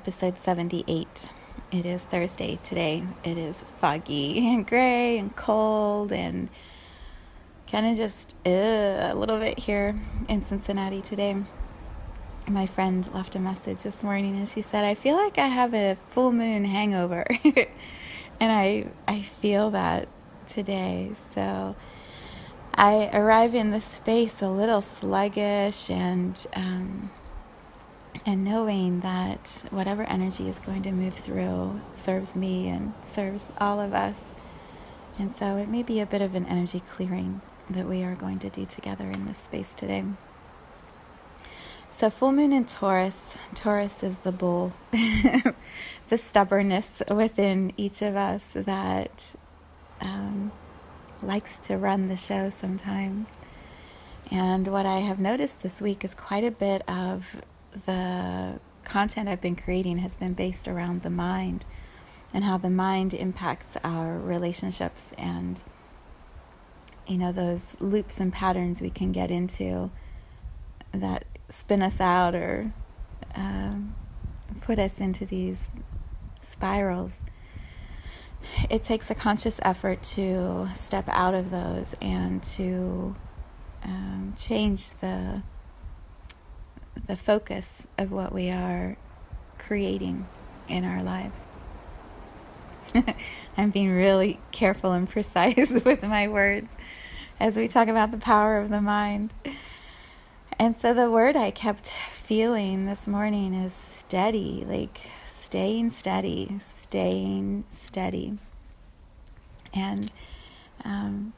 Episode 78. It is Thursday today. It is foggy and gray and cold and kind of just a little bit here in Cincinnati today. My friend left a message this morning and she said, I feel like I have a full moon hangover. and I, I feel that today. So I arrive in the space a little sluggish and um, and knowing that whatever energy is going to move through serves me and serves all of us. And so it may be a bit of an energy clearing that we are going to do together in this space today. So, full moon in Taurus, Taurus is the bull, the stubbornness within each of us that um, likes to run the show sometimes. And what I have noticed this week is quite a bit of the content I've been creating has been based around the mind and how the mind impacts our relationships and you know those loops and patterns we can get into that spin us out or um, put us into these spirals. It takes a conscious effort to step out of those and to um, change the the focus of what we are creating in our lives. I'm being really careful and precise with my words as we talk about the power of the mind. And so the word I kept feeling this morning is steady, like staying steady, staying steady. And um,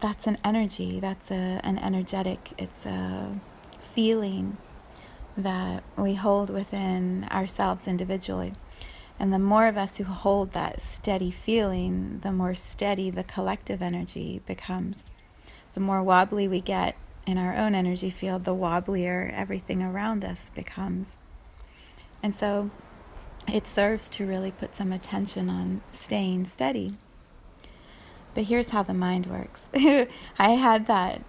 that's an energy, that's a, an energetic, it's a feeling that we hold within ourselves individually. And the more of us who hold that steady feeling, the more steady the collective energy becomes. The more wobbly we get in our own energy field, the wobblier everything around us becomes. And so it serves to really put some attention on staying steady. But here's how the mind works I had that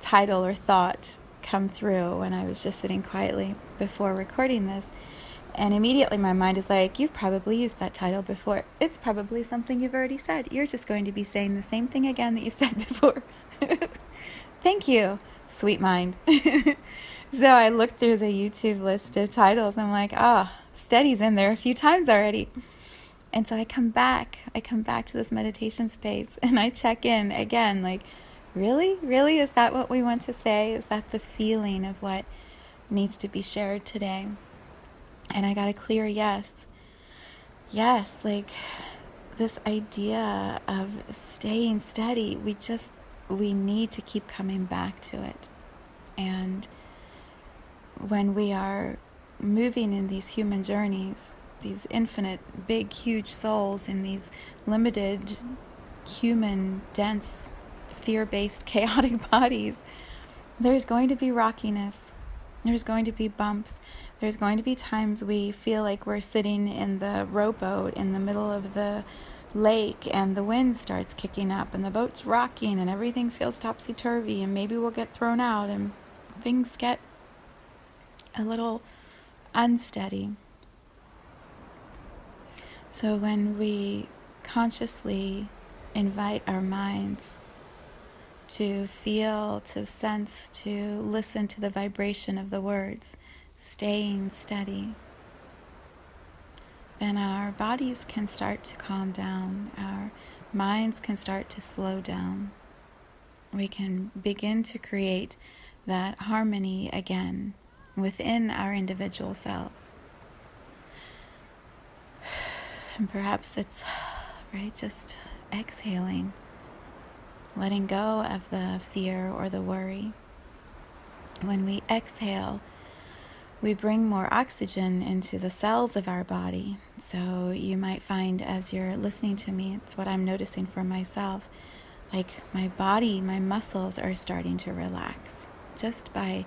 title or thought come through when I was just sitting quietly before recording this. And immediately my mind is like, You've probably used that title before. It's probably something you've already said. You're just going to be saying the same thing again that you've said before. Thank you, sweet mind. so I looked through the YouTube list of titles. I'm like, Ah, oh, Steady's in there a few times already. And so I come back. I come back to this meditation space and I check in again, like, Really? Really? Is that what we want to say? Is that the feeling of what needs to be shared today? And I got a clear yes. Yes, like this idea of staying steady, we just we need to keep coming back to it. And when we are moving in these human journeys, these infinite, big, huge souls in these limited, human, dense fear based, chaotic bodies, there's going to be rockiness. There's going to be bumps. There's going to be times we feel like we're sitting in the rowboat in the middle of the lake and the wind starts kicking up and the boat's rocking and everything feels topsy turvy and maybe we'll get thrown out and things get a little unsteady. So when we consciously invite our minds to feel, to sense, to listen to the vibration of the words, staying steady, then our bodies can start to calm down, our minds can start to slow down. We can begin to create that harmony again within our individual selves. And perhaps it's, right, just exhaling, letting go of the fear or the worry. When we exhale, we bring more oxygen into the cells of our body. So you might find as you're listening to me, it's what I'm noticing for myself. Like my body, my muscles are starting to relax just by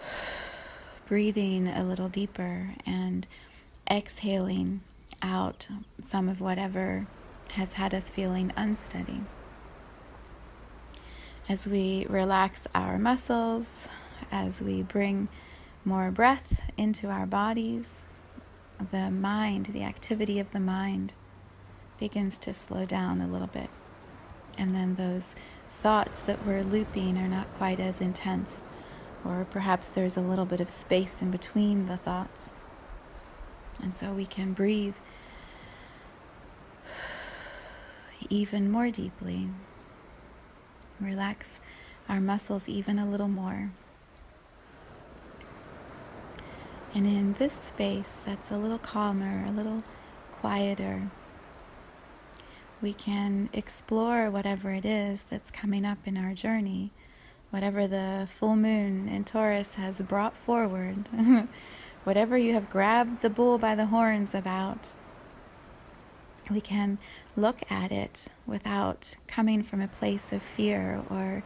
breathing a little deeper and exhaling out some of whatever has had us feeling unsteady. As we relax our muscles, as we bring more breath into our bodies, the mind, the activity of the mind begins to slow down a little bit. And then those thoughts that were looping are not quite as intense, or perhaps there's a little bit of space in between the thoughts. And so we can breathe even more deeply, relax our muscles even a little more. And in this space that's a little calmer, a little quieter, we can explore whatever it is that's coming up in our journey, whatever the full moon in Taurus has brought forward, whatever you have grabbed the bull by the horns about. We can look at it without coming from a place of fear or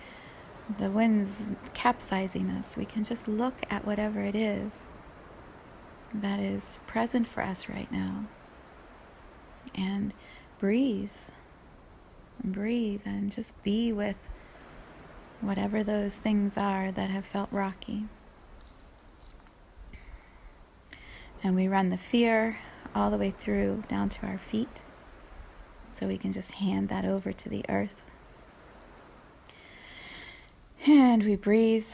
the winds capsizing us. We can just look at whatever it is that is present for us right now. And breathe. Breathe and just be with whatever those things are that have felt rocky. And we run the fear all the way through down to our feet. So we can just hand that over to the earth. And we breathe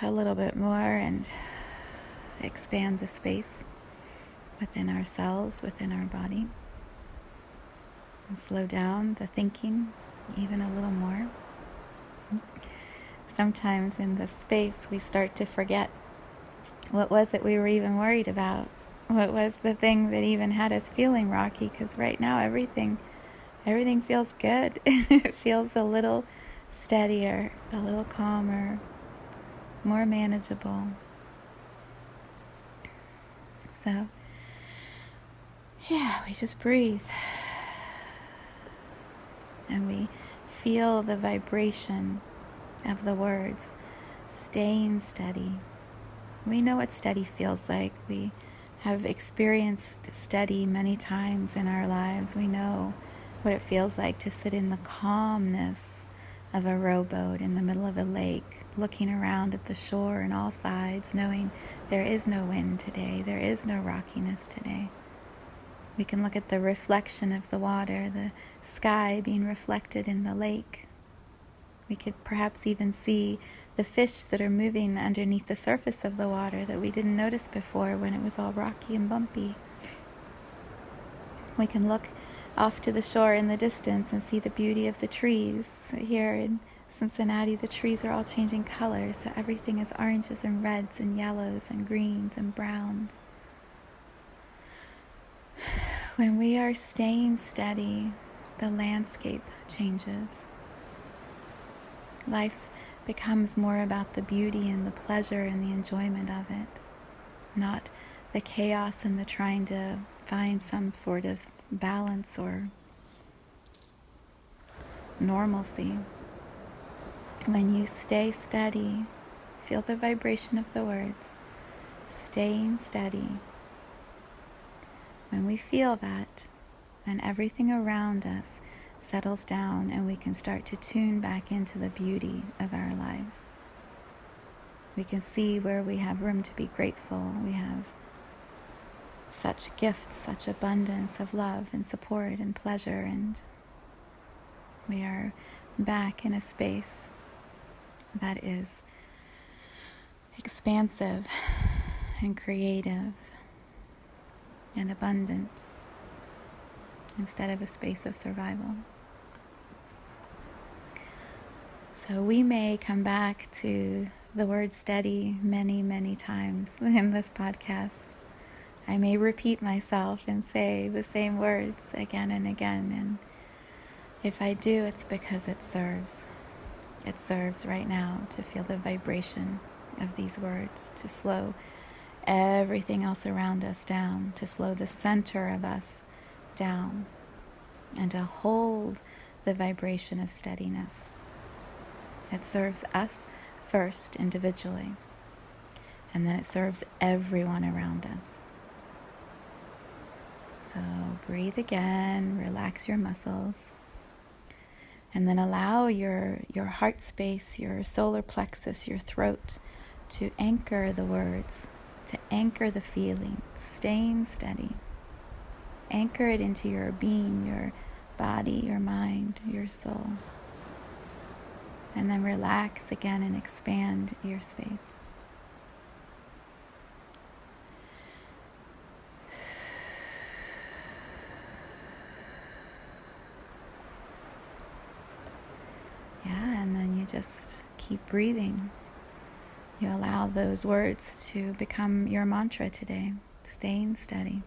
a little bit more and expand the space within ourselves, within our body. And slow down the thinking even a little more. Sometimes in the space we start to forget what was it we were even worried about? What was the thing that even had us feeling rocky? Because right now everything, everything feels good. it feels a little steadier, a little calmer, more manageable. So, yeah, we just breathe. And we feel the vibration of the words staying steady. We know what steady feels like. We have experienced steady many times in our lives. We know what it feels like to sit in the calmness of a rowboat in the middle of a lake, looking around at the shore on all sides, knowing there is no wind today, there is no rockiness today. We can look at the reflection of the water, the sky being reflected in the lake. We could perhaps even see the fish that are moving underneath the surface of the water that we didn't notice before when it was all rocky and bumpy. We can look off to the shore in the distance and see the beauty of the trees. Here in Cincinnati, the trees are all changing colors, so everything is oranges and reds and yellows and greens and browns. When we are staying steady, the landscape changes. Life becomes more about the beauty and the pleasure and the enjoyment of it, not the chaos and the trying to find some sort of balance or normalcy. When you stay steady, feel the vibration of the words, staying steady. When we feel that, then everything around us settles down and we can start to tune back into the beauty of our lives. We can see where we have room to be grateful. We have such gifts, such abundance of love and support and pleasure, and we are back in a space that is expansive and creative and abundant instead of a space of survival. So we may come back to the word steady many, many times in this podcast I may repeat myself and say the same words again and again. And if I do, it's because it serves. It serves right now to feel the vibration of these words, to slow everything else around us down, to slow the center of us down, and to hold the vibration of steadiness. It serves us first individually, and then it serves everyone around us. So breathe again, relax your muscles. And then allow your, your heart space, your solar plexus, your throat to anchor the words, to anchor the feeling, staying steady. Anchor it into your being, your body, your mind, your soul. And then relax again and expand your space. Yeah, and then you just keep breathing. You allow those words to become your mantra today, staying steady.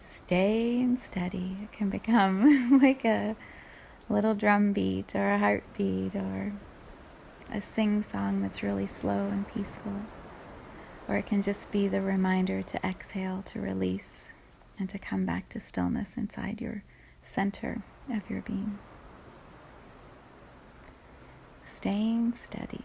Staying steady it can become like a little drum beat or a heartbeat or a sing song that's really slow and peaceful. Or it can just be the reminder to exhale, to release, and to come back to stillness inside your center of your being. Staying steady.